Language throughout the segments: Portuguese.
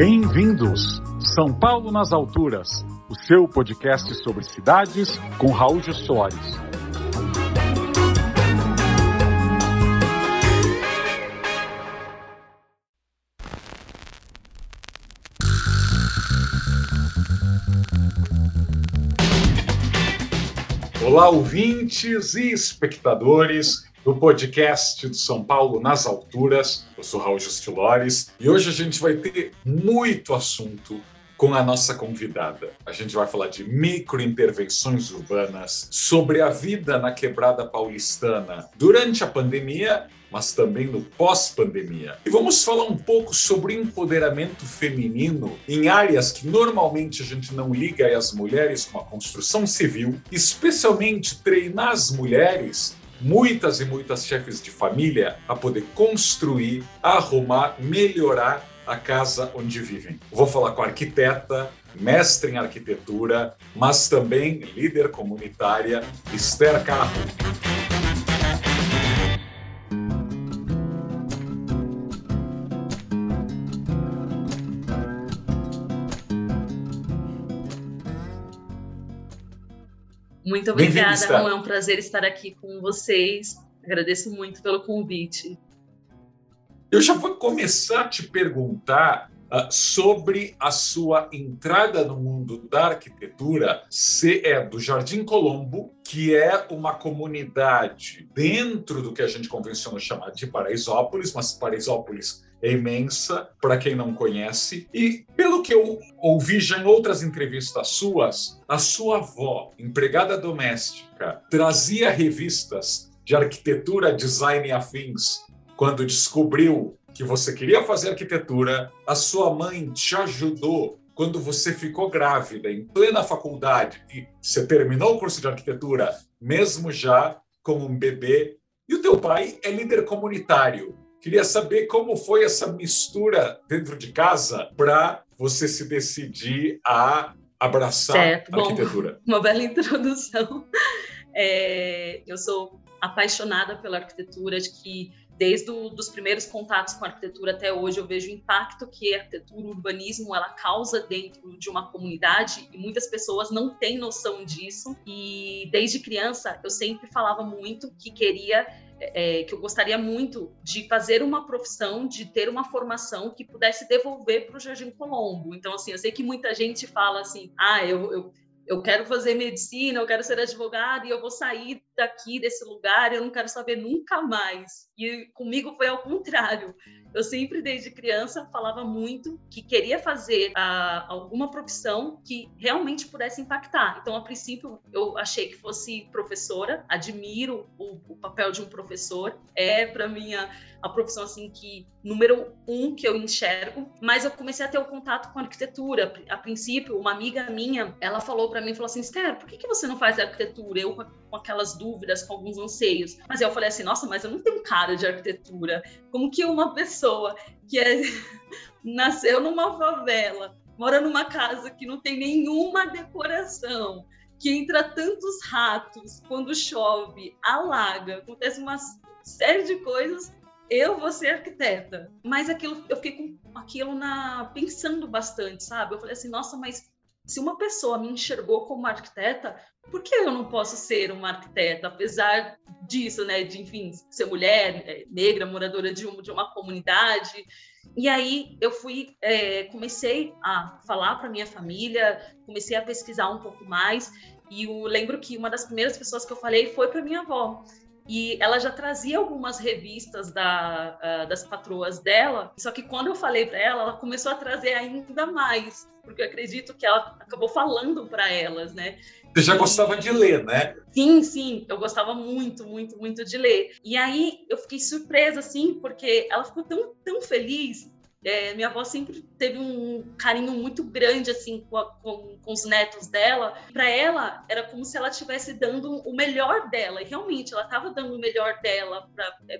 Bem-vindos! São Paulo nas Alturas, o seu podcast sobre cidades com Raul Soares. Olá, ouvintes e espectadores do podcast do São Paulo nas Alturas. Eu sou Raul Justilores e hoje a gente vai ter muito assunto com a nossa convidada. A gente vai falar de microintervenções urbanas, sobre a vida na quebrada paulistana durante a pandemia mas também no pós-pandemia. E vamos falar um pouco sobre empoderamento feminino em áreas que normalmente a gente não liga às mulheres, como a construção civil, especialmente treinar as mulheres muitas e muitas chefes de família a poder construir, arrumar, melhorar a casa onde vivem. Vou falar com arquiteta, mestre em arquitetura, mas também líder comunitária, Esther Carro. Muito obrigada, Ron. É um prazer estar aqui com vocês. Agradeço muito pelo convite. Eu já vou começar a te perguntar uh, sobre a sua entrada no mundo da arquitetura. Você é do Jardim Colombo, que é uma comunidade dentro do que a gente convenciona chamar de Paraisópolis, mas Paraisópolis é imensa para quem não conhece. E pelo que eu ouvi já em outras entrevistas suas, a sua avó, empregada doméstica, trazia revistas de arquitetura, design e afins quando descobriu que você queria fazer arquitetura, a sua mãe te ajudou quando você ficou grávida em plena faculdade e você terminou o curso de arquitetura, mesmo já como um bebê, e o teu pai é líder comunitário. Queria saber como foi essa mistura dentro de casa para você se decidir a abraçar certo. a arquitetura. Bom, uma bela introdução. É, eu sou apaixonada pela arquitetura, de que desde os primeiros contatos com a arquitetura até hoje eu vejo o impacto que a arquitetura, o urbanismo, ela causa dentro de uma comunidade e muitas pessoas não têm noção disso. E desde criança eu sempre falava muito que queria é, que eu gostaria muito de fazer uma profissão, de ter uma formação que pudesse devolver para o Jardim Colombo. Então, assim, eu sei que muita gente fala assim, ah, eu, eu, eu quero fazer medicina, eu quero ser advogado e eu vou sair daqui desse lugar, eu não quero saber nunca mais. E comigo foi ao contrário. Eu sempre, desde criança, falava muito que queria fazer ah, alguma profissão que realmente pudesse impactar. Então, a princípio, eu achei que fosse professora, admiro o, o papel de um professor, é para mim a, profissão assim que número um que eu enxergo. Mas eu comecei a ter o contato com a arquitetura. A princípio, uma amiga minha, ela falou para mim, falou assim, Esther, por que, que você não faz arquitetura? Eu com aquelas dúvidas, com alguns anseios. Mas eu falei assim, nossa, mas eu não tenho cara de arquitetura. Como que uma pessoa que é... nasceu numa favela, mora numa casa que não tem nenhuma decoração, que entra tantos ratos quando chove, alaga, acontece uma série de coisas, eu vou ser arquiteta. Mas aquilo, eu fiquei com aquilo na pensando bastante, sabe? Eu falei assim, nossa, mas se uma pessoa me enxergou como arquiteta, por que eu não posso ser uma arquiteta, apesar disso, né, de, enfim, ser mulher, é, negra, moradora de, um, de uma comunidade? E aí eu fui, é, comecei a falar para minha família, comecei a pesquisar um pouco mais, e eu lembro que uma das primeiras pessoas que eu falei foi para minha avó. E ela já trazia algumas revistas da, uh, das patroas dela, só que quando eu falei para ela, ela começou a trazer ainda mais, porque eu acredito que ela acabou falando para elas, né? Você já gostava de ler, né? Sim, sim, eu gostava muito, muito, muito de ler. E aí eu fiquei surpresa, assim, porque ela ficou tão, tão feliz é, minha avó sempre teve um carinho muito grande assim com, a, com, com os netos dela. Para ela era como se ela estivesse dando o melhor dela. E realmente ela estava dando o melhor dela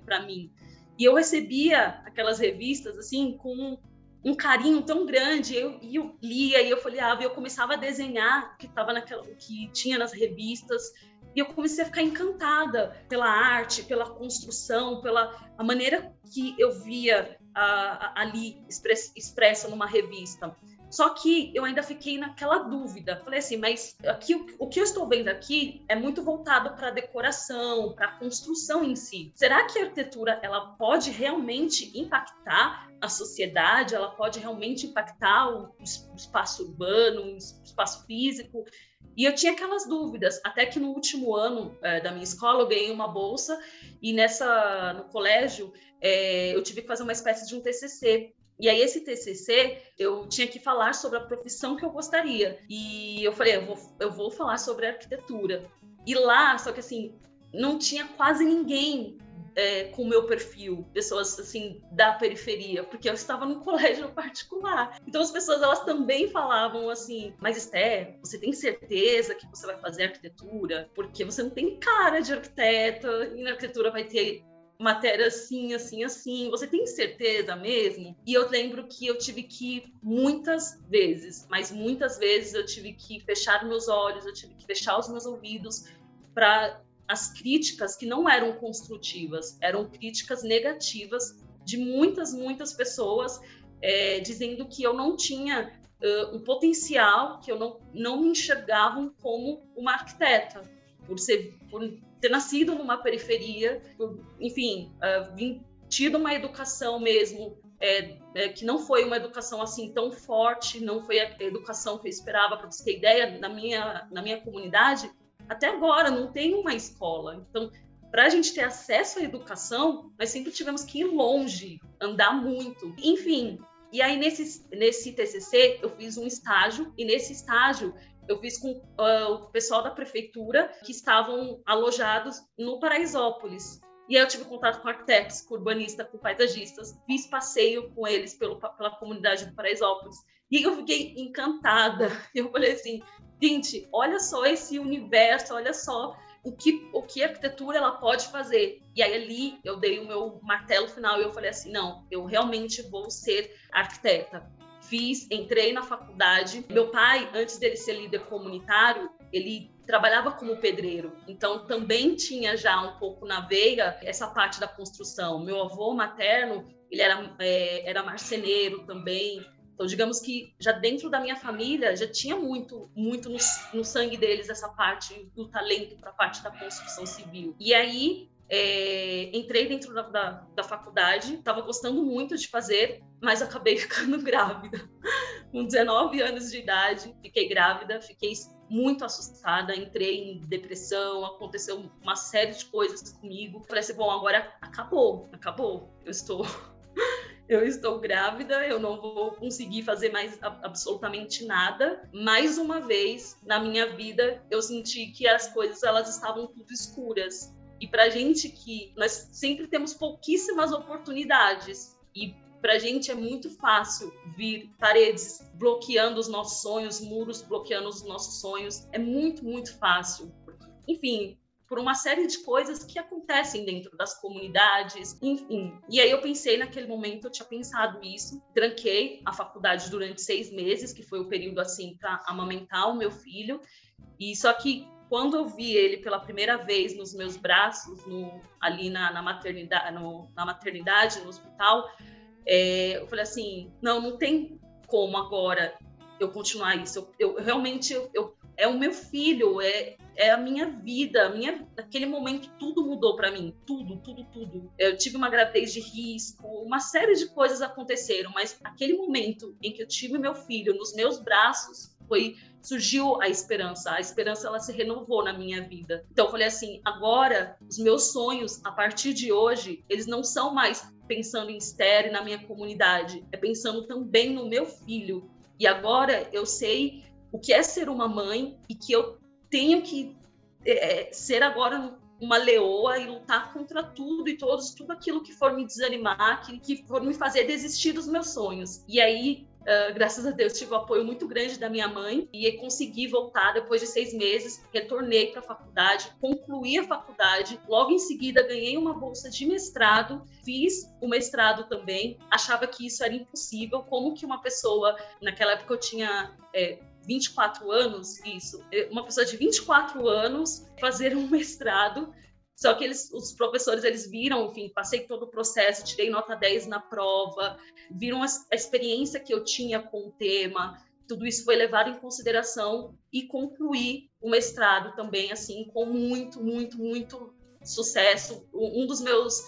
para é, mim. E eu recebia aquelas revistas assim com um carinho tão grande. Eu, eu lia e eu folheava e eu começava a desenhar o que estava naquela, o que tinha nas revistas. E eu comecei a ficar encantada pela arte, pela construção, pela a maneira que eu via ali expressa numa revista. Só que eu ainda fiquei naquela dúvida. Falei assim, mas aqui o, que eu estou vendo aqui é muito voltado para a decoração, para a construção em si. Será que a arquitetura ela pode realmente impactar a sociedade? Ela pode realmente impactar o, o espaço urbano, o espaço físico? E eu tinha aquelas dúvidas, até que no último ano é, da minha escola eu ganhei uma bolsa e nessa no colégio é, eu tive que fazer uma espécie de um TCC e aí, esse TCC, eu tinha que falar sobre a profissão que eu gostaria. E eu falei, eu vou, eu vou falar sobre arquitetura. E lá, só que assim, não tinha quase ninguém é, com o meu perfil, pessoas assim da periferia, porque eu estava num colégio particular. Então as pessoas elas também falavam assim: "Mas Esther, você tem certeza que você vai fazer arquitetura? Porque você não tem cara de arquiteta e na arquitetura vai ter matéria assim, assim, assim. Você tem certeza mesmo? E eu lembro que eu tive que muitas vezes, mas muitas vezes eu tive que fechar meus olhos, eu tive que fechar os meus ouvidos para as críticas que não eram construtivas, eram críticas negativas de muitas, muitas pessoas é, dizendo que eu não tinha uh, um potencial, que eu não, não me enxergavam como uma arquiteta, por ser por ter nascido numa periferia, enfim, uh, tido uma educação mesmo é, é, que não foi uma educação assim tão forte, não foi a educação que eu esperava, para você ter ideia, na minha, na minha comunidade, até agora não tem uma escola. Então, para a gente ter acesso à educação, nós sempre tivemos que ir longe, andar muito. Enfim, e aí nesse, nesse TCC eu fiz um estágio, e nesse estágio eu fiz com uh, o pessoal da prefeitura que estavam alojados no Paraisópolis. E aí eu tive contato com arquitetos, com urbanistas, com paisagistas, fiz passeio com eles pelo, pela comunidade do Paraisópolis. E eu fiquei encantada. Eu falei assim, gente, olha só esse universo, olha só o que, o que a arquitetura ela pode fazer. E aí ali eu dei o meu martelo final e eu falei assim, não, eu realmente vou ser arquiteta fiz, entrei na faculdade. Meu pai, antes dele ser líder comunitário, ele trabalhava como pedreiro, então também tinha já um pouco na veia essa parte da construção. Meu avô materno, ele era, é, era marceneiro também, então, digamos que já dentro da minha família já tinha muito, muito no, no sangue deles essa parte do talento para a parte da construção civil. E aí é, entrei dentro da, da, da faculdade, estava gostando muito de fazer, mas acabei ficando grávida. Com 19 anos de idade, fiquei grávida, fiquei muito assustada, entrei em depressão, aconteceu uma série de coisas comigo. Falei assim, bom, agora acabou, acabou. Eu estou eu estou grávida, eu não vou conseguir fazer mais absolutamente nada. Mais uma vez na minha vida, eu senti que as coisas elas estavam tudo escuras. E para gente que nós sempre temos pouquíssimas oportunidades e para gente é muito fácil vir paredes bloqueando os nossos sonhos, muros bloqueando os nossos sonhos. É muito, muito fácil. Enfim, por uma série de coisas que acontecem dentro das comunidades, enfim. E aí eu pensei naquele momento, eu tinha pensado isso, tranquei a faculdade durante seis meses, que foi o período assim para amamentar o meu filho. E só que quando eu vi ele pela primeira vez nos meus braços, no, ali na, na maternidade, no, na maternidade, no hospital, é, eu falei assim, não, não tem como agora eu continuar isso. Eu, eu realmente eu, eu, é o meu filho, é, é a minha vida, a minha, naquele momento tudo mudou para mim, tudo, tudo, tudo. Eu tive uma gravidez de risco, uma série de coisas aconteceram, mas aquele momento em que eu tive meu filho nos meus braços foi surgiu a esperança. A esperança ela se renovou na minha vida. Então eu falei assim, agora os meus sonhos a partir de hoje, eles não são mais pensando em Esther e na minha comunidade, é pensando também no meu filho. E agora eu sei o que é ser uma mãe e que eu tenho que é, ser agora uma leoa e lutar contra tudo e todos, tudo aquilo que for me desanimar, que, que for me fazer desistir dos meus sonhos. E aí Uh, graças a Deus, tive o um apoio muito grande da minha mãe e consegui voltar depois de seis meses. Retornei para a faculdade, concluí a faculdade. Logo em seguida, ganhei uma bolsa de mestrado, fiz o mestrado também. Achava que isso era impossível. Como que uma pessoa, naquela época eu tinha é, 24 anos, isso, uma pessoa de 24 anos fazer um mestrado só que eles, os professores, eles viram, enfim, passei todo o processo, tirei nota 10 na prova, viram a, a experiência que eu tinha com o tema, tudo isso foi levado em consideração e concluí o mestrado também, assim, com muito, muito, muito sucesso. Um dos meus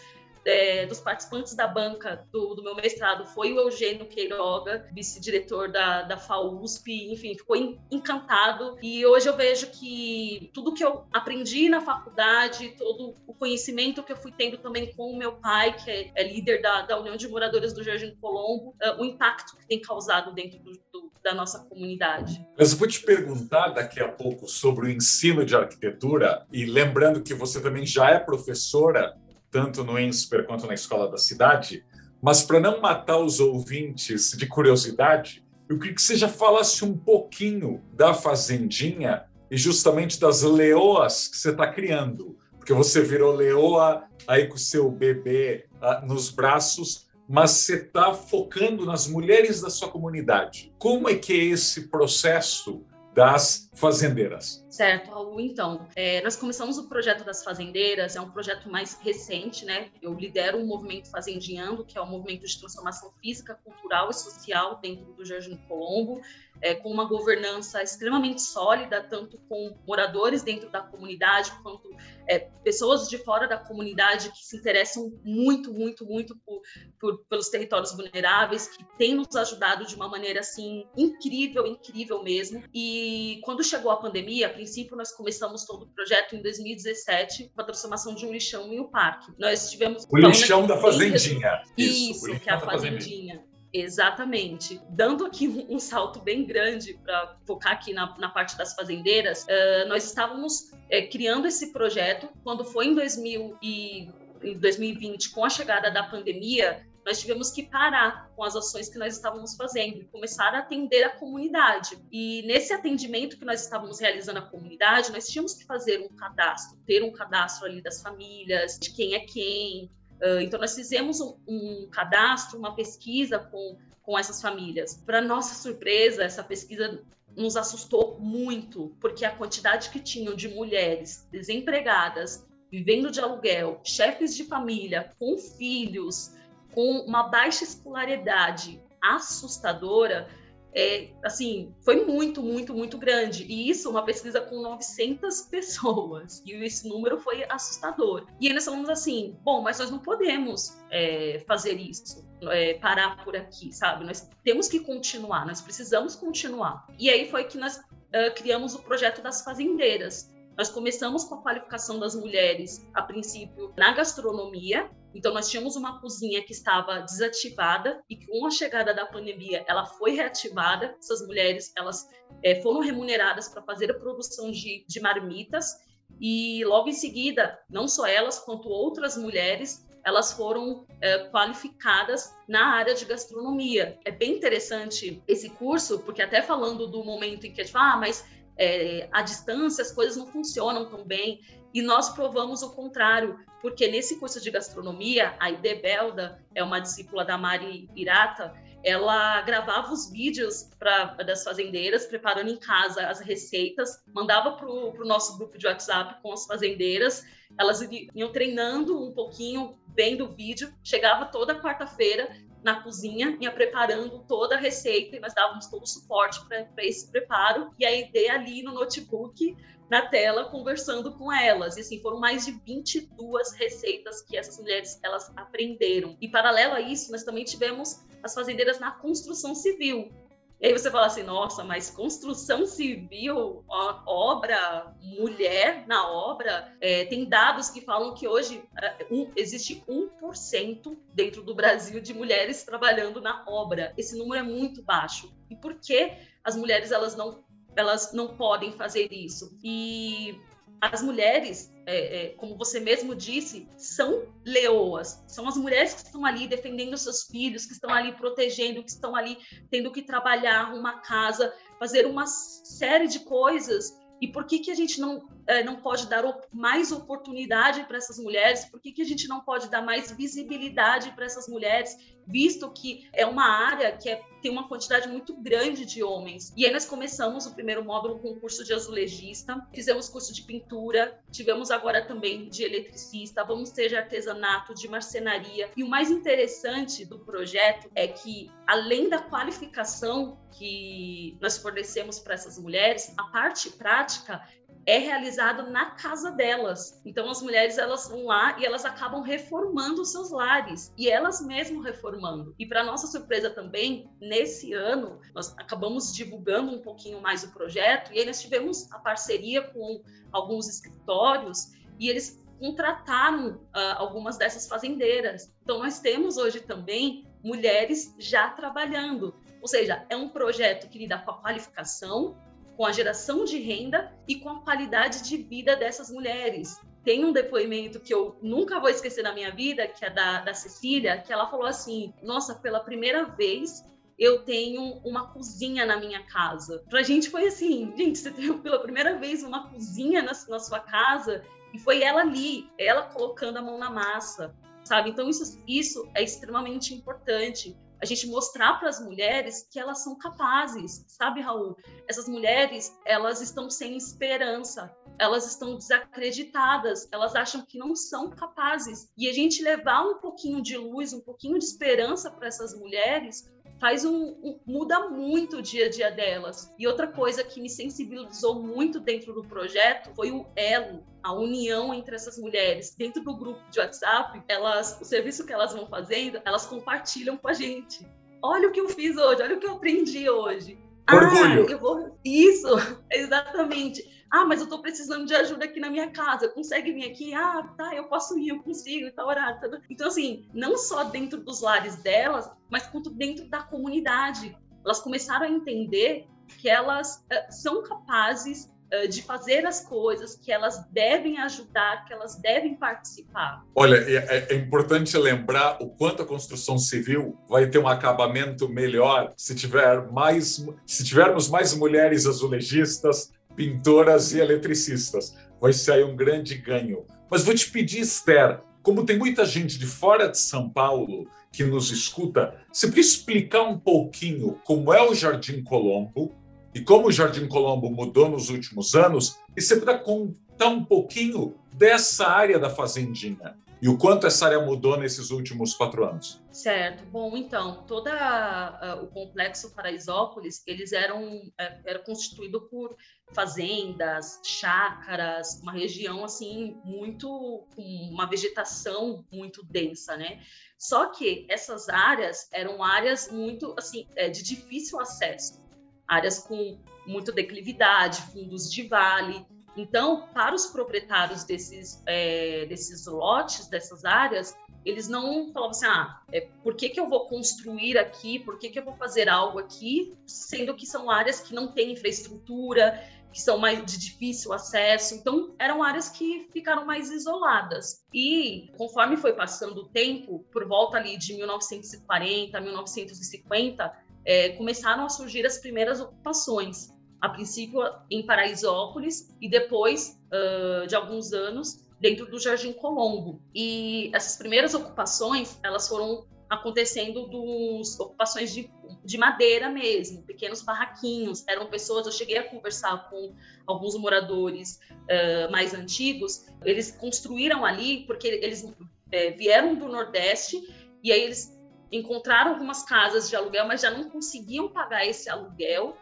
é, dos participantes da banca do, do, meu mestrado foi o Eugênio Queiroga, vice-diretor da, da FAUSP, enfim, ficou encantado. E hoje eu vejo que tudo que eu aprendi na faculdade, todo o conhecimento que eu fui tendo também com o meu pai, que é, é líder da, da União de Moradores do Jardim Colombo, é, o impacto que tem causado dentro do, do, da nossa comunidade. Mas vou te perguntar daqui a pouco sobre o ensino de arquitetura, e lembrando que você também já é professora tanto no INSPER quanto na Escola da Cidade, mas para não matar os ouvintes de curiosidade, eu queria que você já falasse um pouquinho da Fazendinha e justamente das leoas que você está criando. Porque você virou leoa aí com o seu bebê uh, nos braços, mas você está focando nas mulheres da sua comunidade. Como é que é esse processo das fazendeiras. Certo, Raul. Então, é, nós começamos o projeto das fazendeiras, é um projeto mais recente, né? Eu lidero o movimento Fazendinhando, que é um movimento de transformação física, cultural e social dentro do Jardim Colombo, é, com uma governança extremamente sólida, tanto com moradores dentro da comunidade, quanto é, pessoas de fora da comunidade que se interessam muito, muito, muito por, por, pelos territórios vulneráveis, que têm nos ajudado de uma maneira assim incrível, incrível mesmo. E quando chegou a pandemia, princípio nós começamos todo o projeto em 2017 com a transformação de um lixão em um parque. Nós tivemos o lixão da fazendinha. Isso, Isso que é a fazendinha. Exatamente. Dando aqui um, um salto bem grande para focar aqui na, na, parte das fazendeiras, uh, nós estávamos uh, criando esse projeto quando foi em, 2000 e, em 2020, com a chegada da pandemia, nós tivemos que parar com as ações que nós estávamos fazendo e começar a atender a comunidade. E nesse atendimento que nós estávamos realizando à comunidade, nós tínhamos que fazer um cadastro, ter um cadastro ali das famílias, de quem é quem, Uh, então, nós fizemos um, um, cadastro, uma pesquisa com, com essas famílias. Para nossa surpresa, essa pesquisa nos assustou muito, porque a quantidade que tinham de mulheres desempregadas, vivendo de aluguel, chefes de família, com filhos, com uma baixa escolaridade assustadora, é, assim, foi muito, muito, muito grande. E isso, uma pesquisa com 900 pessoas. E esse número foi assustador. E aí nós falamos assim, bom, mas nós não podemos é, fazer isso, é, parar por aqui, sabe? Nós temos que continuar, nós precisamos continuar. E aí foi que nós uh, criamos o projeto das fazendeiras. Nós começamos com a qualificação das mulheres, a princípio, na gastronomia, então, nós tínhamos uma cozinha que estava desativada e com a chegada da pandemia, ela foi reativada. Essas mulheres, elas é, foram remuneradas para fazer a produção de, de marmitas e logo em seguida, não só elas, quanto outras mulheres, elas foram é, qualificadas na área de gastronomia. É bem interessante esse curso, porque até falando do momento em que a gente fala, ah, mas é, à distância as coisas não funcionam tão bem. E nós provamos o contrário, porque nesse curso de gastronomia, a Ide Belda é uma discípula da Mari Irata, ela gravava os vídeos pra, das fazendeiras, preparando em casa as receitas, mandava para o nosso grupo de WhatsApp com as fazendeiras, elas iam treinando um pouquinho, vendo o vídeo, chegava toda quarta-feira na cozinha, ia preparando toda a receita e nós dávamos todo o suporte para esse preparo, e a ideia ali no notebook na tela conversando com elas. E assim, foram mais de 22 receitas que essas mulheres elas aprenderam. E paralelo a isso, nós também tivemos as fazendeiras na construção civil. E aí você fala assim, nossa, mas construção civil, obra, mulher na obra, é, tem dados que falam que hoje é, um, existe 1% dentro do Brasil de mulheres trabalhando na obra. Esse número é muito baixo. E por que as mulheres elas não elas não podem fazer isso. E as mulheres, é, é, como você mesmo disse, são leoas, são as mulheres que estão ali defendendo seus filhos, que estão ali protegendo, que estão ali tendo que trabalhar uma casa, fazer uma série de coisas. E por que, que a gente não, é, não pode dar mais oportunidade para essas mulheres? Por que, que a gente não pode dar mais visibilidade para essas mulheres? Visto que é uma área que é, tem uma quantidade muito grande de homens. E aí nós começamos o primeiro módulo com o curso de azulejista, fizemos curso de pintura, tivemos agora também de eletricista, vamos ter de artesanato, de marcenaria. E o mais interessante do projeto é que, além da qualificação que nós fornecemos para essas mulheres, a parte prática é realizado na casa delas. Então as mulheres elas vão lá e elas acabam reformando os seus lares e elas mesmas reformando. E para nossa surpresa também, nesse ano nós acabamos divulgando um pouquinho mais o projeto e nós tivemos a parceria com alguns escritórios e eles contrataram uh, algumas dessas fazendeiras. Então nós temos hoje também mulheres já trabalhando. Ou seja, é um projeto que lida com a qualificação, com a geração de renda e com a qualidade de vida dessas mulheres. Tem um depoimento que eu nunca vou esquecer na minha vida, que é da, da Cecília, que ela falou assim: Nossa, pela primeira vez eu tenho uma cozinha na minha casa. Pra gente foi assim, gente, você tem pela primeira vez uma cozinha na, na sua casa e foi ela ali, ela colocando a mão na massa, sabe? Então isso, isso é extremamente importante a gente mostrar para as mulheres que elas são capazes, sabe, Raul? Essas mulheres, elas estão sem esperança, elas estão desacreditadas, elas acham que não são capazes. E a gente levar um pouquinho de luz, um pouquinho de esperança para essas mulheres faz um, um, muda muito o dia a dia delas. E outra coisa que me sensibilizou muito dentro do projeto foi o elo, a união entre essas mulheres. Dentro do grupo de WhatsApp, elas, o serviço que elas vão fazendo, elas compartilham com a gente. Olha o que eu fiz hoje, olha o que eu aprendi hoje. Orgulho. Ah, eu vou... Isso, exatamente. Ah, mas eu estou precisando de ajuda aqui na minha casa. Consegue vir aqui? Ah, tá, eu posso ir, eu consigo e tal horário. Tá. Então, assim, não só dentro dos lares delas, mas quanto dentro da comunidade. Elas começaram a entender que elas uh, são capazes uh, de fazer as coisas, que elas devem ajudar, que elas devem participar. Olha, é, é importante lembrar o quanto a construção civil vai ter um acabamento melhor se tiver mais, se tivermos mais mulheres azulejistas, pintoras e eletricistas. Vai ser aí um grande ganho. Mas vou te pedir, Esther, como tem muita gente de fora de São Paulo que nos escuta, você podia explicar um pouquinho como é o Jardim Colombo e como o Jardim Colombo mudou nos últimos anos, e você podia contar um pouquinho dessa área da Fazendinha e o quanto essa área mudou nesses últimos quatro anos. Certo. Bom, então, todo uh, o complexo Paraisópolis, eles eram uh, era constituído por fazendas, chácaras, uma região assim muito com uma vegetação muito densa, né? Só que essas áreas eram áreas muito assim é, de difícil acesso, áreas com muita declividade, fundos de vale. Então, para os proprietários desses, é, desses lotes, dessas áreas, eles não falavam assim, ah, é, por que, que eu vou construir aqui, por que, que eu vou fazer algo aqui, sendo que são áreas que não têm infraestrutura, que são mais de difícil acesso. Então, eram áreas que ficaram mais isoladas. E conforme foi passando o tempo, por volta ali de 1940, 1950, é, começaram a surgir as primeiras ocupações. A princípio em Paraisópolis e depois uh, de alguns anos dentro do Jardim Colombo. E essas primeiras ocupações, elas foram acontecendo dos ocupações de, de madeira mesmo, pequenos barraquinhos. Eram pessoas, eu cheguei a conversar com alguns moradores uh, mais antigos, eles construíram ali porque eles é, vieram do Nordeste e aí eles encontraram algumas casas de aluguel, mas já não conseguiam pagar esse aluguel.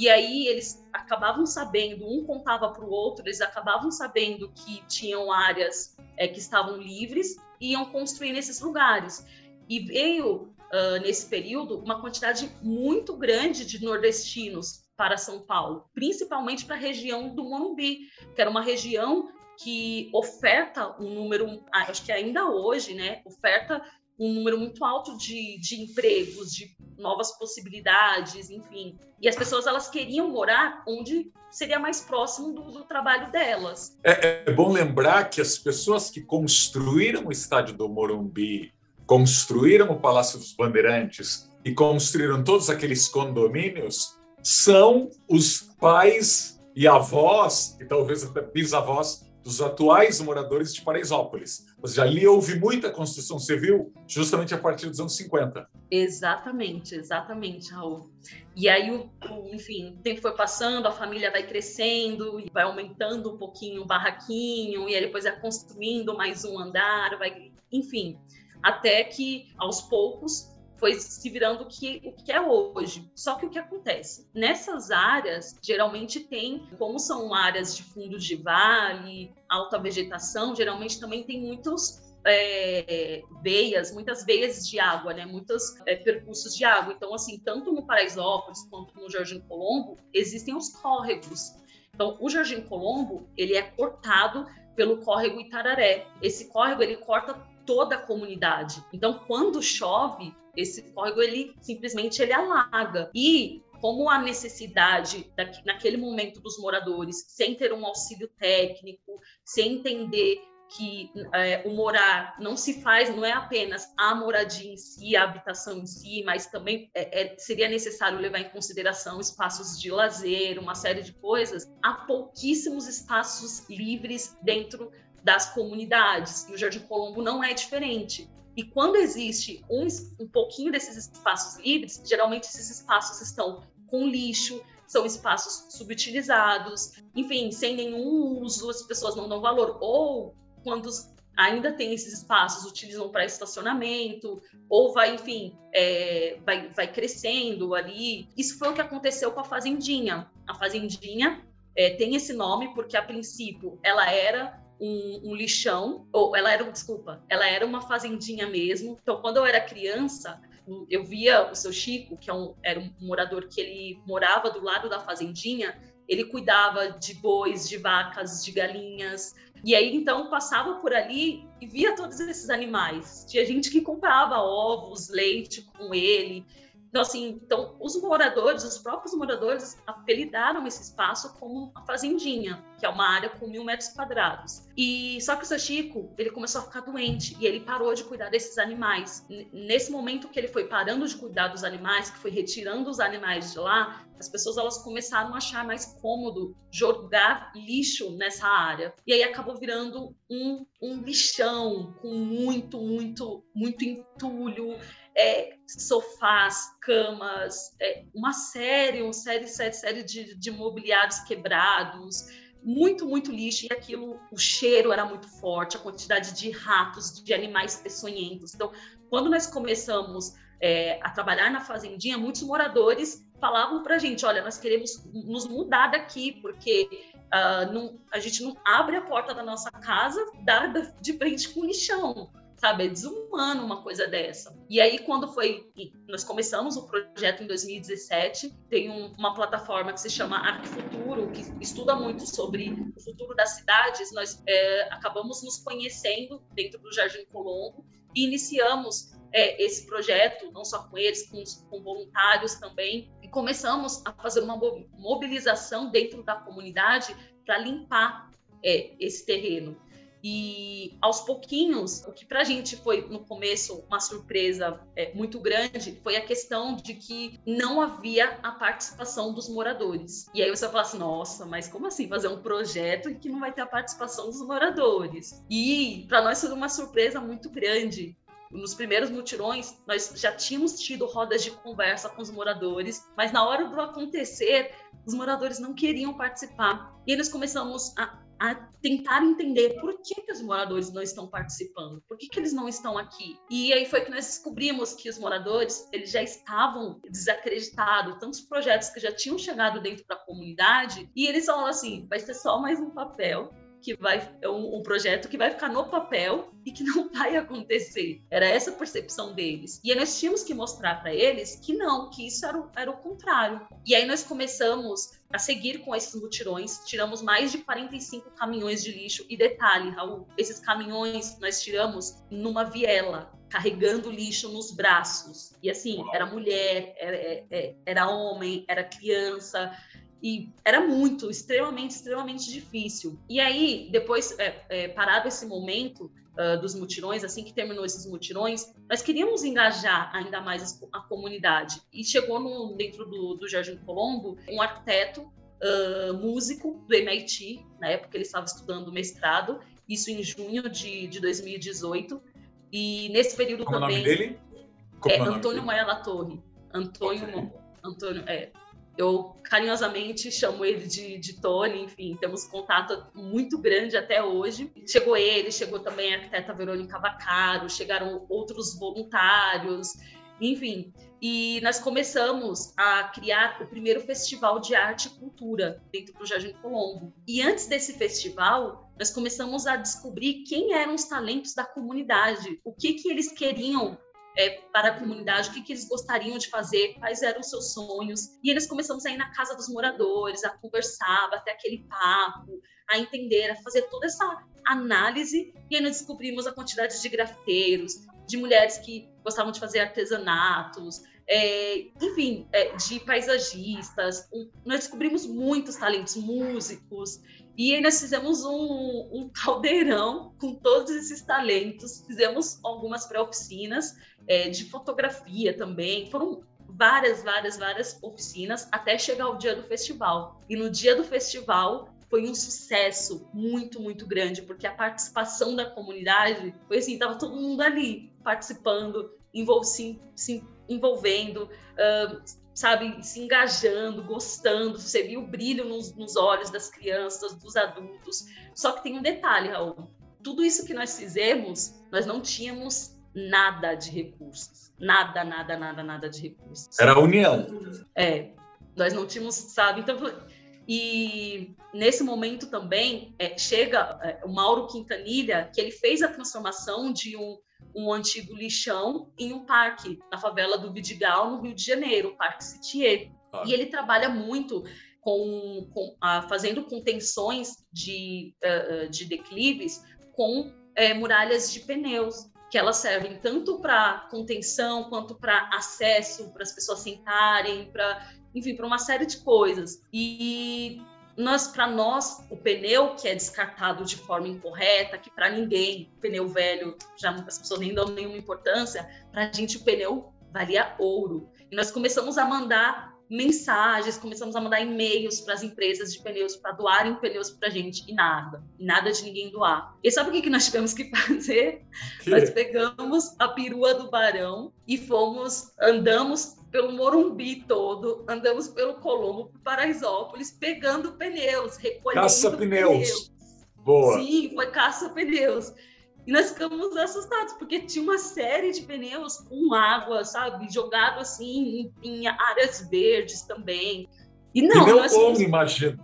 E aí eles acabavam sabendo, um contava para o outro, eles acabavam sabendo que tinham áreas é, que estavam livres e iam construir nesses lugares. E veio, uh, nesse período, uma quantidade muito grande de nordestinos para São Paulo, principalmente para a região do Morumbi, que era uma região que oferta um número, acho que ainda hoje, né, oferta um número muito alto de, de empregos, de novas possibilidades, enfim. E as pessoas elas queriam morar onde seria mais próximo do, do trabalho delas. É, é, bom lembrar que as pessoas que construíram o estádio do Morumbi construíram o Palácio dos Bandeirantes e construíram todos aqueles condomínios são os pais e avós, e talvez até bisavós dos atuais moradores de Paraisópolis. Mas já ali houve muita construção civil justamente a partir dos anos 50. Exatamente, exatamente, Raul. E aí, o, o, enfim, o tempo foi passando, a família vai crescendo, vai aumentando um pouquinho o barraquinho, e aí depois vai construindo mais um andar, vai, enfim, até que aos poucos foi se virando o que, o que é hoje. Só que o que acontece? Nessas áreas, geralmente tem, como são áreas de fundos de vale, alta vegetação, geralmente também tem muitos é, veias, muitas veias de água, né? Muitos é, percursos de água. Então, assim, tanto no Paraisópolis quanto no Jardim Colombo, existem os córregos. Então, o Jardim Colombo, ele é cortado pelo córrego Itararé. Esse córrego, ele corta toda a comunidade. Então, quando chove, esse córrego ele simplesmente ele alaga. E como a necessidade naquele momento dos moradores, sem ter um auxílio técnico, sem entender que é, o morar não se faz, não é apenas a moradia em si, a habitação em si, mas também é, é, seria necessário levar em consideração espaços de lazer, uma série de coisas. Há pouquíssimos espaços livres dentro das comunidades, e o Jardim Colombo não é diferente. E quando existe um, um pouquinho desses espaços livres, geralmente esses espaços estão com lixo, são espaços subutilizados, enfim, sem nenhum uso, as pessoas não dão valor. Ou quando ainda tem esses espaços, utilizam para estacionamento, ou vai, enfim, é, vai, vai crescendo ali. Isso foi o que aconteceu com a Fazendinha. A Fazendinha é, tem esse nome porque, a princípio, ela era um, um, lixão, ou ela era, desculpa, ela era uma fazendinha mesmo. Então, quando eu era criança, eu via o seu Chico, que é um, era um morador que ele morava do lado da fazendinha, ele cuidava de bois, de vacas, de galinhas. E aí, então, passava por ali e via todos esses animais. Tinha gente que comprava ovos, leite com ele. Então, assim, então, os moradores, os próprios moradores, apelidaram esse espaço como a Fazendinha, que é uma área com mil metros quadrados. E só que o seu Chico, ele começou a ficar doente e ele parou de cuidar desses animais. Nesse momento que ele foi parando de cuidar dos animais, que foi retirando os animais de lá, as pessoas elas começaram a achar mais cômodo jogar lixo nessa área. E aí acabou virando um, um lixão com muito, muito, muito entulho é, sofás, camas, é, uma série, uma série, série, série de, de mobiliários quebrados, muito, muito lixo, e aquilo, o cheiro era muito forte, a quantidade de ratos, de animais peçonhentos. Então, quando nós começamos é, a trabalhar na fazendinha, muitos moradores falavam para a gente: olha, nós queremos nos mudar daqui, porque uh, não, a gente não abre a porta da nossa casa dada de frente com lixão sabe? É desumano uma coisa dessa. E aí, quando foi. Nós começamos o projeto em 2017, tem um, uma plataforma que se chama Arquifuturo, que estuda muito sobre o futuro das cidades. Nós é, acabamos nos conhecendo dentro do Jardim Colombo e iniciamos é, esse projeto, não só com eles, com, com voluntários também, e começamos a fazer uma mobilização dentro da comunidade para limpar é, esse terreno. E aos pouquinhos, o que para a gente foi no começo uma surpresa é, muito grande foi a questão de que não havia a participação dos moradores. E aí você vai falar assim: nossa, mas como assim fazer um projeto que não vai ter a participação dos moradores? E para nós foi uma surpresa muito grande, nos primeiros mutirões, nós já tínhamos tido rodas de conversa com os moradores, mas na hora do acontecer, os moradores não queriam participar. E nós começamos a a tentar entender por que, que os moradores não estão participando, por que, que eles não estão aqui. E aí foi que nós descobrimos que os moradores eles já estavam desacreditados, tantos projetos que já tinham chegado dentro da comunidade, e eles falaram assim: vai ser só mais um papel, que vai é um, um, projeto que vai ficar no papel e que não vai acontecer. Era essa a percepção deles. E aí nós tínhamos que mostrar para eles que não, que isso era o, era o contrário. E aí nós começamos a seguir com esses mutirões, tiramos mais de 45 caminhões de lixo. E detalhe, Raul, esses caminhões nós tiramos numa viela, carregando lixo nos braços. E assim, era mulher, era, é, é, era homem, era criança, e era muito, extremamente, extremamente difícil. E aí, depois, é, é, parado esse momento uh, dos mutirões, assim que terminou esses mutirões, nós queríamos engajar ainda mais a comunidade. E chegou no, dentro do, do Jardim Colombo um arquiteto uh, músico do MIT, na época ele estava estudando mestrado, isso em junho de, de 2018. E nesse período Como também. o nome dele? Como é, é Antônio Maia La Torre. Antônio. Antônio, é. Eu carinhosamente chamo ele de, de Tony, enfim, temos contato muito grande até hoje. Chegou ele, chegou também a arquiteta Verônica Vaccaro, chegaram outros voluntários, enfim. E nós começamos a criar o primeiro festival de arte e cultura dentro do Jardim Colombo. E antes desse festival, nós começamos a descobrir quem eram os talentos da comunidade, o que, que eles queriam é, para a comunidade, o que, que eles gostariam de fazer, quais eram os seus sonhos. E eles começamos a ir na casa dos moradores, a conversar, a ter aquele papo, a entender, a fazer toda essa análise. E aí nós descobrimos a quantidade de grafiteiros, de mulheres que gostavam de fazer artesanatos, é, enfim, é, de paisagistas. Nós descobrimos muitos talentos, músicos. E aí nós fizemos um, um caldeirão com todos esses talentos, fizemos algumas pré-oficinas é, de fotografia também, foram várias, várias, várias oficinas até chegar o dia do festival. E no dia do festival foi um sucesso muito, muito grande, porque a participação da comunidade foi assim, tava todo mundo ali participando, envol se, se envolvendo, uh, sabe, se engajando, gostando, você viu o brilho nos, nos olhos das crianças, dos adultos. Só que tem um detalhe, Raul. Tudo isso que nós fizemos, nós não tínhamos nada de recursos. Nada, nada, nada, nada de recursos. Era a união. É. Nós não tínhamos, sabe? Então, e nesse momento também é, chega é, o Mauro Quintanilha, que ele fez a transformação de um um antigo lixão em um parque na favela do Vidigal, no Rio de Janeiro, o Parque Citier. Ah. E ele trabalha muito com, com ah, fazendo contenções de, uh, de declives com uh, muralhas de pneus, que elas servem tanto para contenção quanto para acesso, para as pessoas sentarem, para enfim, para uma série de coisas. E nós para nós o pneu que é descartado de forma incorreta que para ninguém pneu velho já as pessoas nem dão nenhuma importância para a gente o pneu valia ouro. E nós começamos a mandar mensagens começamos a mandar e-mails para as empresas de pneus para doarem pneus para a gente e nada. E nada de ninguém doar. E sabe o que que nós tivemos que fazer? Que? nós pegamos a perua do Barão e fomos andamos pelo Morumbi todo, andamos pelo Colombo, por Paraisópolis, pegando pneus, recolhendo caça pneus. pneus. Boa. Sim, foi caça pneus. E nós ficamos assustados, porque tinha uma série de pneus com água, sabe? Jogado assim em, em áreas verdes também. E não, Pneu nós imagino.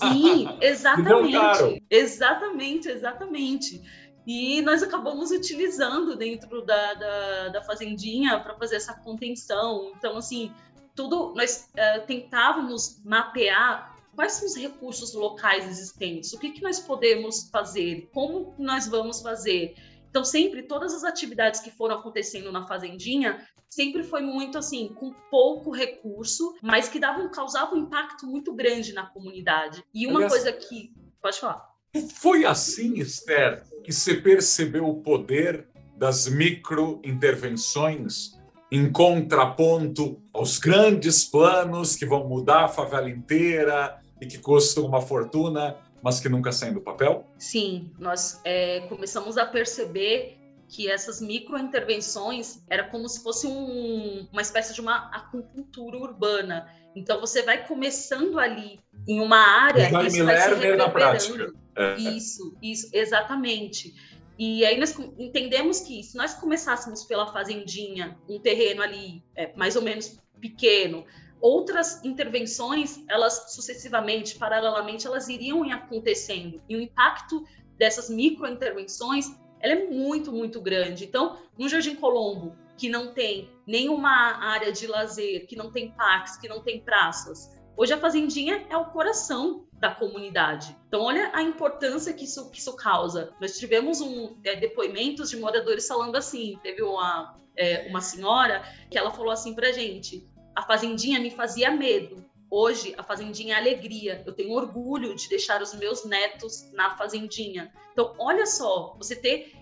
Sim, exatamente. Exatamente, exatamente. E nós acabamos utilizando dentro da, da, da fazendinha para fazer essa contenção. Então, assim, tudo nós uh, tentávamos mapear quais são os recursos locais existentes, o que, que nós podemos fazer, como nós vamos fazer. Então, sempre, todas as atividades que foram acontecendo na Fazendinha, sempre foi muito assim, com pouco recurso, mas que davam, causavam um impacto muito grande na comunidade. E uma Aliás, coisa que. Pode falar. Foi assim, Esther, que você percebeu o poder das microintervenções em contraponto aos grandes planos que vão mudar a favela inteira e que custam uma fortuna, mas que nunca saem do papel? Sim, nós é, começamos a perceber que essas microintervenções era como se fosse um, uma espécie de uma acupuntura urbana. Então você vai começando ali em uma área e isso vai se prática. É. Isso, isso, exatamente. E aí nós entendemos que se nós começássemos pela fazendinha, um terreno ali é, mais ou menos pequeno, outras intervenções, elas sucessivamente, paralelamente, elas iriam acontecendo. E o impacto dessas microintervenções, ela é muito, muito grande. Então, no Jardim Colombo, que não tem nenhuma área de lazer, que não tem parques, que não tem praças, hoje a fazendinha é o coração da comunidade. Então, olha a importância que isso, que isso causa. Nós tivemos um, é, depoimentos de moradores falando assim: teve uma, é, uma senhora que ela falou assim para gente: a fazendinha me fazia medo. Hoje, a fazendinha é alegria. Eu tenho orgulho de deixar os meus netos na fazendinha. Então, olha só, você ter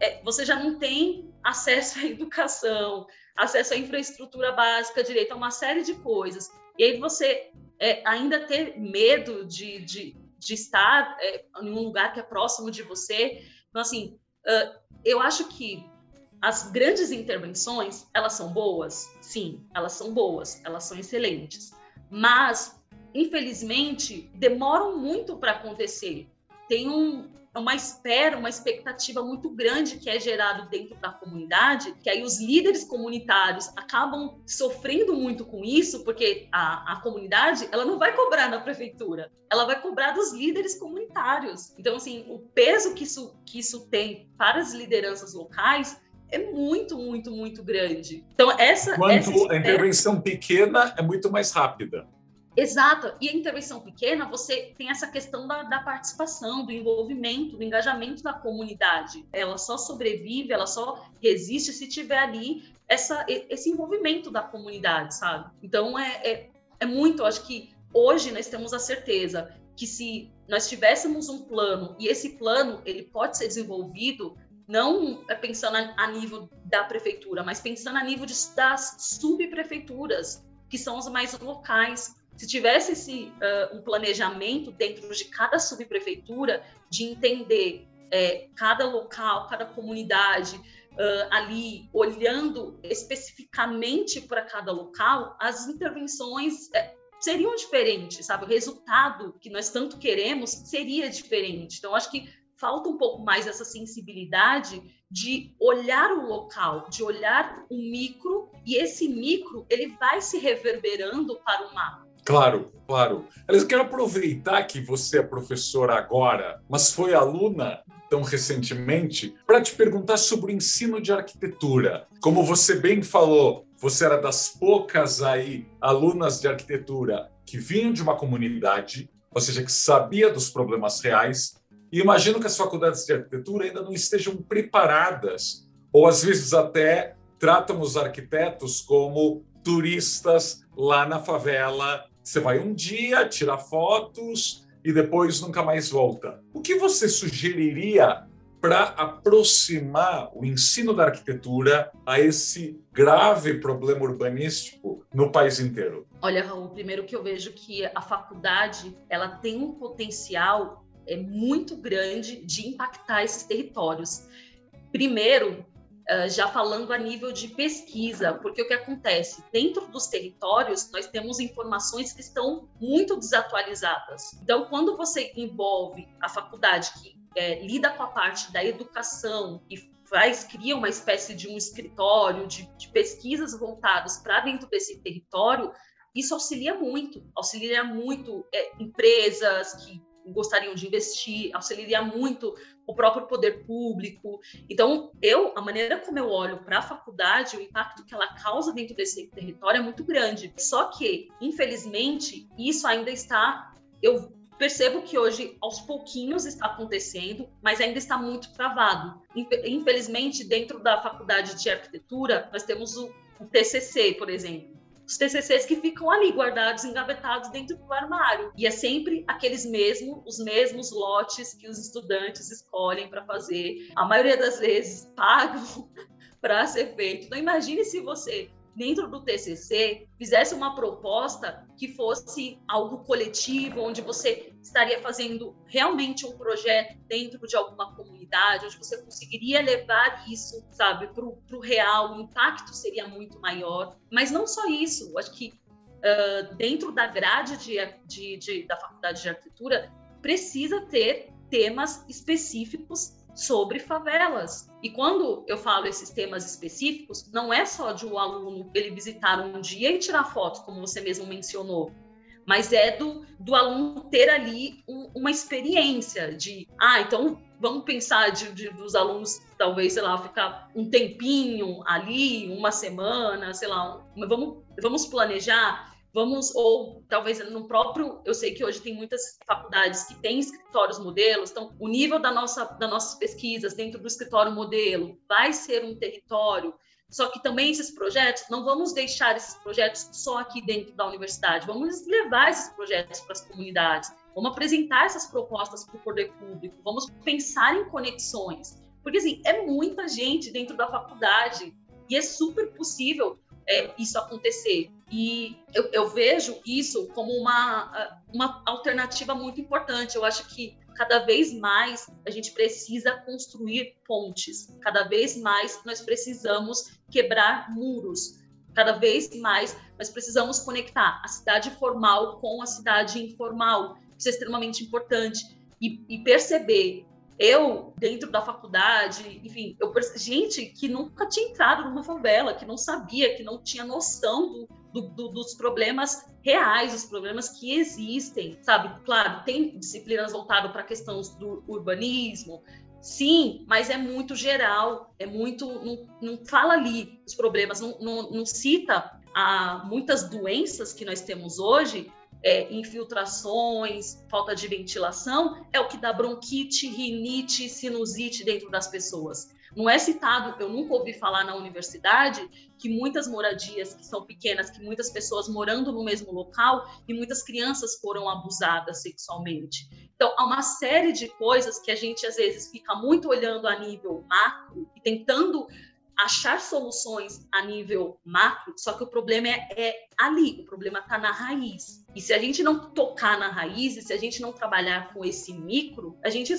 é, você já não tem acesso à educação, acesso à infraestrutura básica, direito a uma série de coisas. E aí você é, ainda ter medo de, de, de estar é, em um lugar que é próximo de você. Então, assim, uh, eu acho que as grandes intervenções, elas são boas? Sim, elas são boas, elas são excelentes. Mas, infelizmente, demoram muito para acontecer. Tem um, uma espera, uma expectativa muito grande que é gerado dentro da comunidade, que aí os líderes comunitários acabam sofrendo muito com isso, porque a, a comunidade ela não vai cobrar na prefeitura, ela vai cobrar dos líderes comunitários. Então, assim, o peso que isso, que isso tem para as lideranças locais é muito, muito, muito grande. Então, essa. Quanto essa a intervenção pequena é muito mais rápida. Exato. E a intervenção pequena, você tem essa questão da, da, participação, do envolvimento, do engajamento da comunidade. Ela só sobrevive, ela só resiste se tiver ali essa, esse envolvimento da comunidade, sabe? Então, é, é, é muito, acho que hoje nós temos a certeza que se nós tivéssemos um plano e esse plano ele pode ser desenvolvido não é pensando a, nível da prefeitura, mas pensando a nível de, das subprefeituras, que são as mais locais. Se tivesse esse, uh, um planejamento dentro de cada subprefeitura, de entender é, cada local, cada comunidade, uh, ali, olhando especificamente para cada local, as intervenções é, seriam diferentes, sabe? O resultado que nós tanto queremos seria diferente. Então, acho que falta um pouco mais essa sensibilidade de olhar o local, de olhar o micro, e esse micro ele vai se reverberando para o macro. Claro, claro. Eu quero aproveitar que você é professora agora, mas foi aluna tão recentemente, para te perguntar sobre o ensino de arquitetura. Como você bem falou, você era das poucas aí alunas de arquitetura que vinham de uma comunidade, ou seja, que sabia dos problemas reais e imagino que as faculdades de arquitetura ainda não estejam preparadas, ou às vezes até tratam os arquitetos como turistas lá na favela. Você vai um dia, tira fotos e depois nunca mais volta. O que você sugeriria para aproximar o ensino da arquitetura a esse grave problema urbanístico no país inteiro? Olha, Raul, primeiro que eu vejo que a faculdade ela tem um potencial é muito grande de impactar esses territórios. Primeiro, já falando a nível de pesquisa, porque o que acontece? Dentro dos territórios, nós temos informações que estão muito desatualizadas. Então, quando você envolve a faculdade que é, lida com a parte da educação e faz, cria uma espécie de um escritório de, de pesquisas voltadas para dentro desse território, isso auxilia muito, auxilia muito é, empresas que gostariam de investir, auxiliaria muito o próprio poder público. Então, eu, a maneira como eu olho para a faculdade, o impacto que ela causa dentro desse território é muito grande. Só que, infelizmente, isso ainda está eu percebo que hoje aos pouquinhos está acontecendo, mas ainda está muito travado. Infelizmente, dentro da faculdade de arquitetura, nós temos o, o TCC, por exemplo os TCCs que ficam ali guardados, engavetados dentro do armário. E é sempre aqueles mesmos, os mesmos lotes que os estudantes escolhem para fazer. A maioria das vezes pagam para ser feito. Então imagine se você dentro do TCC, fizesse uma proposta que fosse algo coletivo, onde você estaria fazendo realmente um projeto dentro de alguma comunidade, onde você conseguiria levar isso, sabe, para o real, o impacto seria muito maior. Mas não só isso, acho que uh, dentro da grade de, de, de, da faculdade de arquitetura, precisa ter temas específicos sobre favelas. E quando eu falo esses temas específicos, não é só de um aluno ele visitar um dia e tirar fotos, como você mesmo mencionou, mas é do, do aluno ter ali um, uma experiência de, ah, então vamos pensar de, de, dos alunos, talvez, sei lá, ficar um tempinho ali, uma semana, sei lá, vamos, vamos planejar vamos, ou talvez no próprio, eu sei que hoje tem muitas faculdades que têm escritórios modelos, então o nível da nossa, das nossas pesquisas dentro do escritório modelo vai ser um território, só que também esses projetos, não vamos deixar esses projetos só aqui dentro da universidade, vamos levar esses projetos para as comunidades, vamos apresentar essas propostas para o poder público, vamos pensar em conexões, Porque, assim, é muita gente dentro da faculdade. E é super possível é, isso acontecer. E eu, eu, vejo isso como uma, uma alternativa muito importante. Eu acho que cada vez mais a gente precisa construir pontes, cada vez mais nós precisamos quebrar muros, cada vez mais nós precisamos conectar a cidade formal com a cidade informal. Isso é extremamente importante. E, e perceber eu, dentro da faculdade, enfim, eu gente que nunca tinha entrado numa favela, que não sabia, que não tinha noção do, do, do, dos problemas reais, os problemas que existem, sabe? Claro, tem disciplinas voltadas para questões do urbanismo, sim, mas é muito geral, é muito. Não, não fala ali os problemas, não, não, não cita a, muitas doenças que nós temos hoje é, infiltrações, falta de ventilação, é o que dá bronquite, rinite, sinusite dentro das pessoas. Não é citado, eu nunca ouvi falar na universidade que muitas moradias que são pequenas, que muitas pessoas morando no mesmo local e muitas crianças foram abusadas sexualmente. Então, há uma série de coisas que a gente às vezes fica muito olhando a nível macro e tentando achar soluções a nível macro, só que o problema é, é ali, o problema está na raiz. E se a gente não tocar na raiz, e se a gente não trabalhar com esse micro, a gente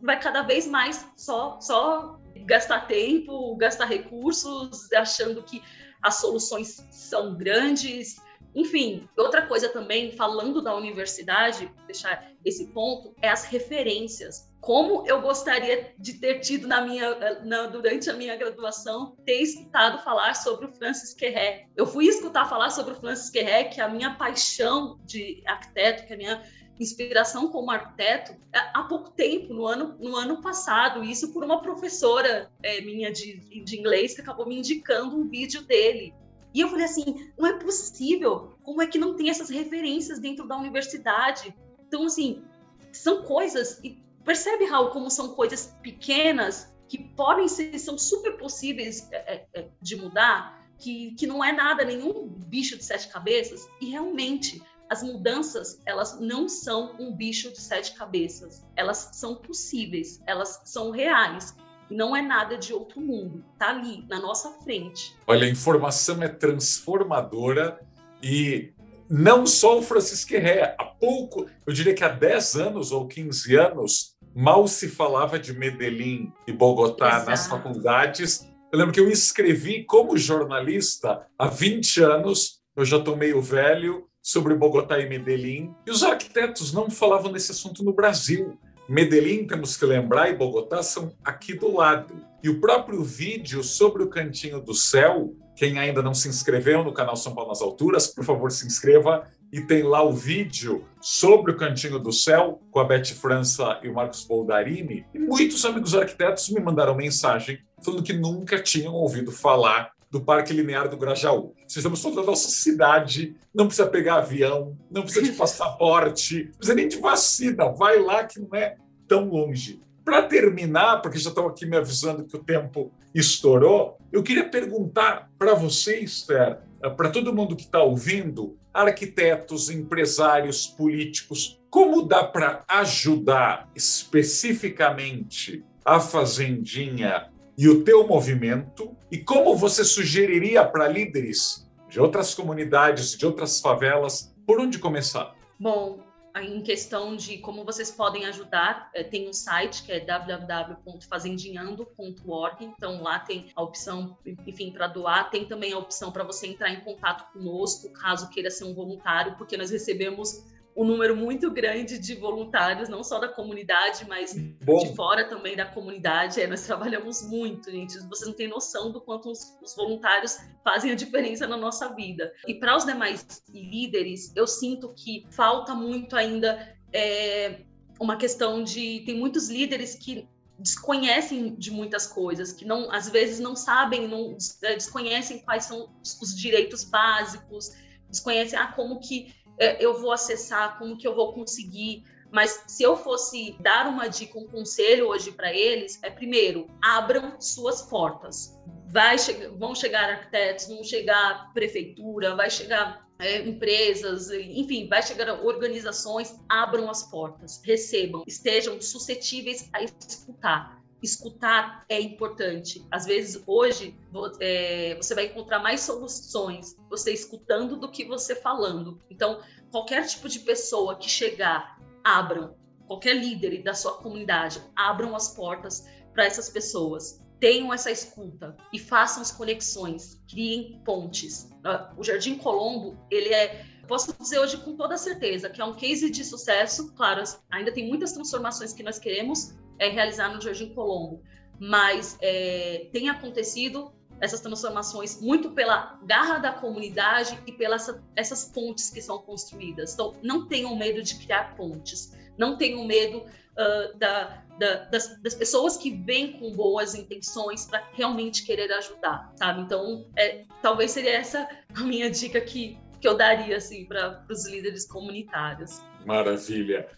vai cada vez mais só, só gastar tempo, gastar recursos, achando que as soluções são grandes. Enfim, outra coisa também, falando da universidade, deixar esse ponto, é as referências como eu gostaria de ter tido na minha, na, durante a minha graduação, ter escutado falar sobre o Francis Querré. Eu fui escutar falar sobre o Francis Querré, que a minha paixão de arquiteto, que a minha inspiração como arquiteto, é, há pouco tempo, no ano, no ano passado, isso por uma professora é, minha de, de inglês, que acabou me indicando um vídeo dele. E eu falei assim, não é possível, como é que não tem essas referências dentro da universidade? Então, assim, são coisas, Percebe, Raul, como são coisas pequenas que podem ser, são super possíveis é, é, é, de mudar, que, que não é nada, nenhum bicho de sete cabeças, e realmente as mudanças, elas não são um bicho de sete cabeças, elas são possíveis, elas são reais, não é nada de outro mundo, tá ali na nossa frente. Olha, a informação é transformadora e não só o Francisco Guerreiro, há pouco, eu diria que há 10 anos ou 15 anos, mal se falava de Medellín e Bogotá Exato. nas faculdades. Eu lembro que eu escrevi como jornalista há 20 anos, eu já estou meio velho, sobre Bogotá e Medellín. E os arquitetos não falavam desse assunto no Brasil. Medellín, temos que lembrar, e Bogotá são aqui do lado. E o próprio vídeo sobre o Cantinho do Céu, quem ainda não se inscreveu no canal São Paulo nas Alturas, por favor, se inscreva e tem lá o vídeo sobre o Cantinho do Céu, com a Beth França e o Marcos Boldarini. E muitos amigos arquitetos me mandaram mensagem falando que nunca tinham ouvido falar do Parque Linear do Grajaú. Estamos falando da nossa cidade, não precisa pegar avião, não precisa de passaporte, não precisa nem de vacina, vai lá que não é tão longe. Para terminar, porque já estão aqui me avisando que o tempo estourou, eu queria perguntar para você, Esther, para todo mundo que está ouvindo, arquitetos, empresários, políticos, como dá para ajudar especificamente a Fazendinha e o teu movimento? E como você sugeriria para líderes de outras comunidades, de outras favelas, por onde começar? Bom, em questão de como vocês podem ajudar, é, tem um site que é www.fazendinhando.org. Então lá tem a opção, enfim, para doar. Tem também a opção para você entrar em contato conosco, caso queira ser um voluntário, porque nós recebemos um número muito grande de voluntários, não só da comunidade, mas Bom. de fora também da comunidade. É, nós trabalhamos muito, gente. Vocês não têm noção do quanto os, os voluntários fazem a diferença na nossa vida. E para os demais líderes, eu sinto que falta muito ainda é, uma questão de. Tem muitos líderes que desconhecem de muitas coisas, que não, às vezes não sabem, não é, desconhecem quais são os direitos básicos, desconhecem ah, como que é, eu vou acessar, como que eu vou conseguir. Mas se eu fosse dar uma dica, um conselho hoje para eles, é primeiro, abram suas portas. Vai vão chegar arquitetos, vão chegar prefeitura, vai chegar é, empresas, enfim, vai chegar organizações, abram as portas, recebam, estejam suscetíveis a escutar escutar é importante. Às vezes, hoje, é, você vai encontrar mais soluções você escutando do que você falando. Então, qualquer tipo de pessoa que chegar, abram. Qualquer líder da sua comunidade, abram as portas para essas pessoas. Tenham essa escuta e façam as conexões, criem pontes. Ah, o Jardim Colombo, ele é posso dizer hoje com toda certeza que é um case de sucesso. Claro, ainda tem muitas transformações que nós queremos é, realizar no Jardim Colombo, mas é, tem acontecido essas transformações muito pela garra da comunidade e pelas essas pontes que são construídas. Então, não tenham medo de criar pontes, não tenham medo uh, da, da, das, das, pessoas que vêm com boas intenções para realmente querer ajudar, sabe? Então, é, talvez seria essa a minha dica que, que eu daria assim para os líderes comunitários. Maravilha.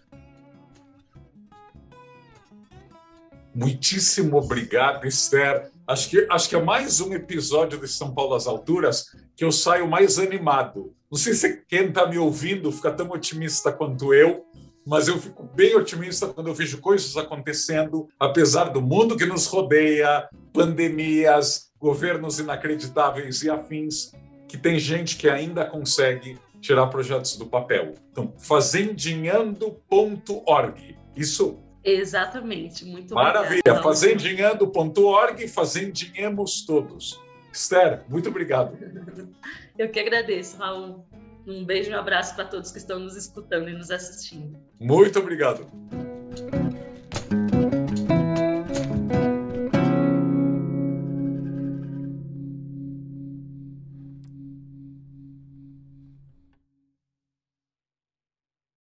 Muitíssimo obrigado, Esther. Acho que, acho que é mais um episódio de São Paulo às Alturas que eu saio mais animado. Não sei se quem está me ouvindo fica tão otimista quanto eu, mas eu fico bem otimista quando eu vejo coisas acontecendo, apesar do mundo que nos rodeia, pandemias, governos inacreditáveis e afins, que tem gente que ainda consegue tirar projetos do papel. Então, fazendinhando.org. Isso Exatamente, muito Maravilha. Obrigada. Fazendinhando.org, fazendinhemos todos. Esther, muito obrigado. Eu que agradeço, Raul. Um beijo e um abraço para todos que estão nos escutando e nos assistindo. Muito obrigado.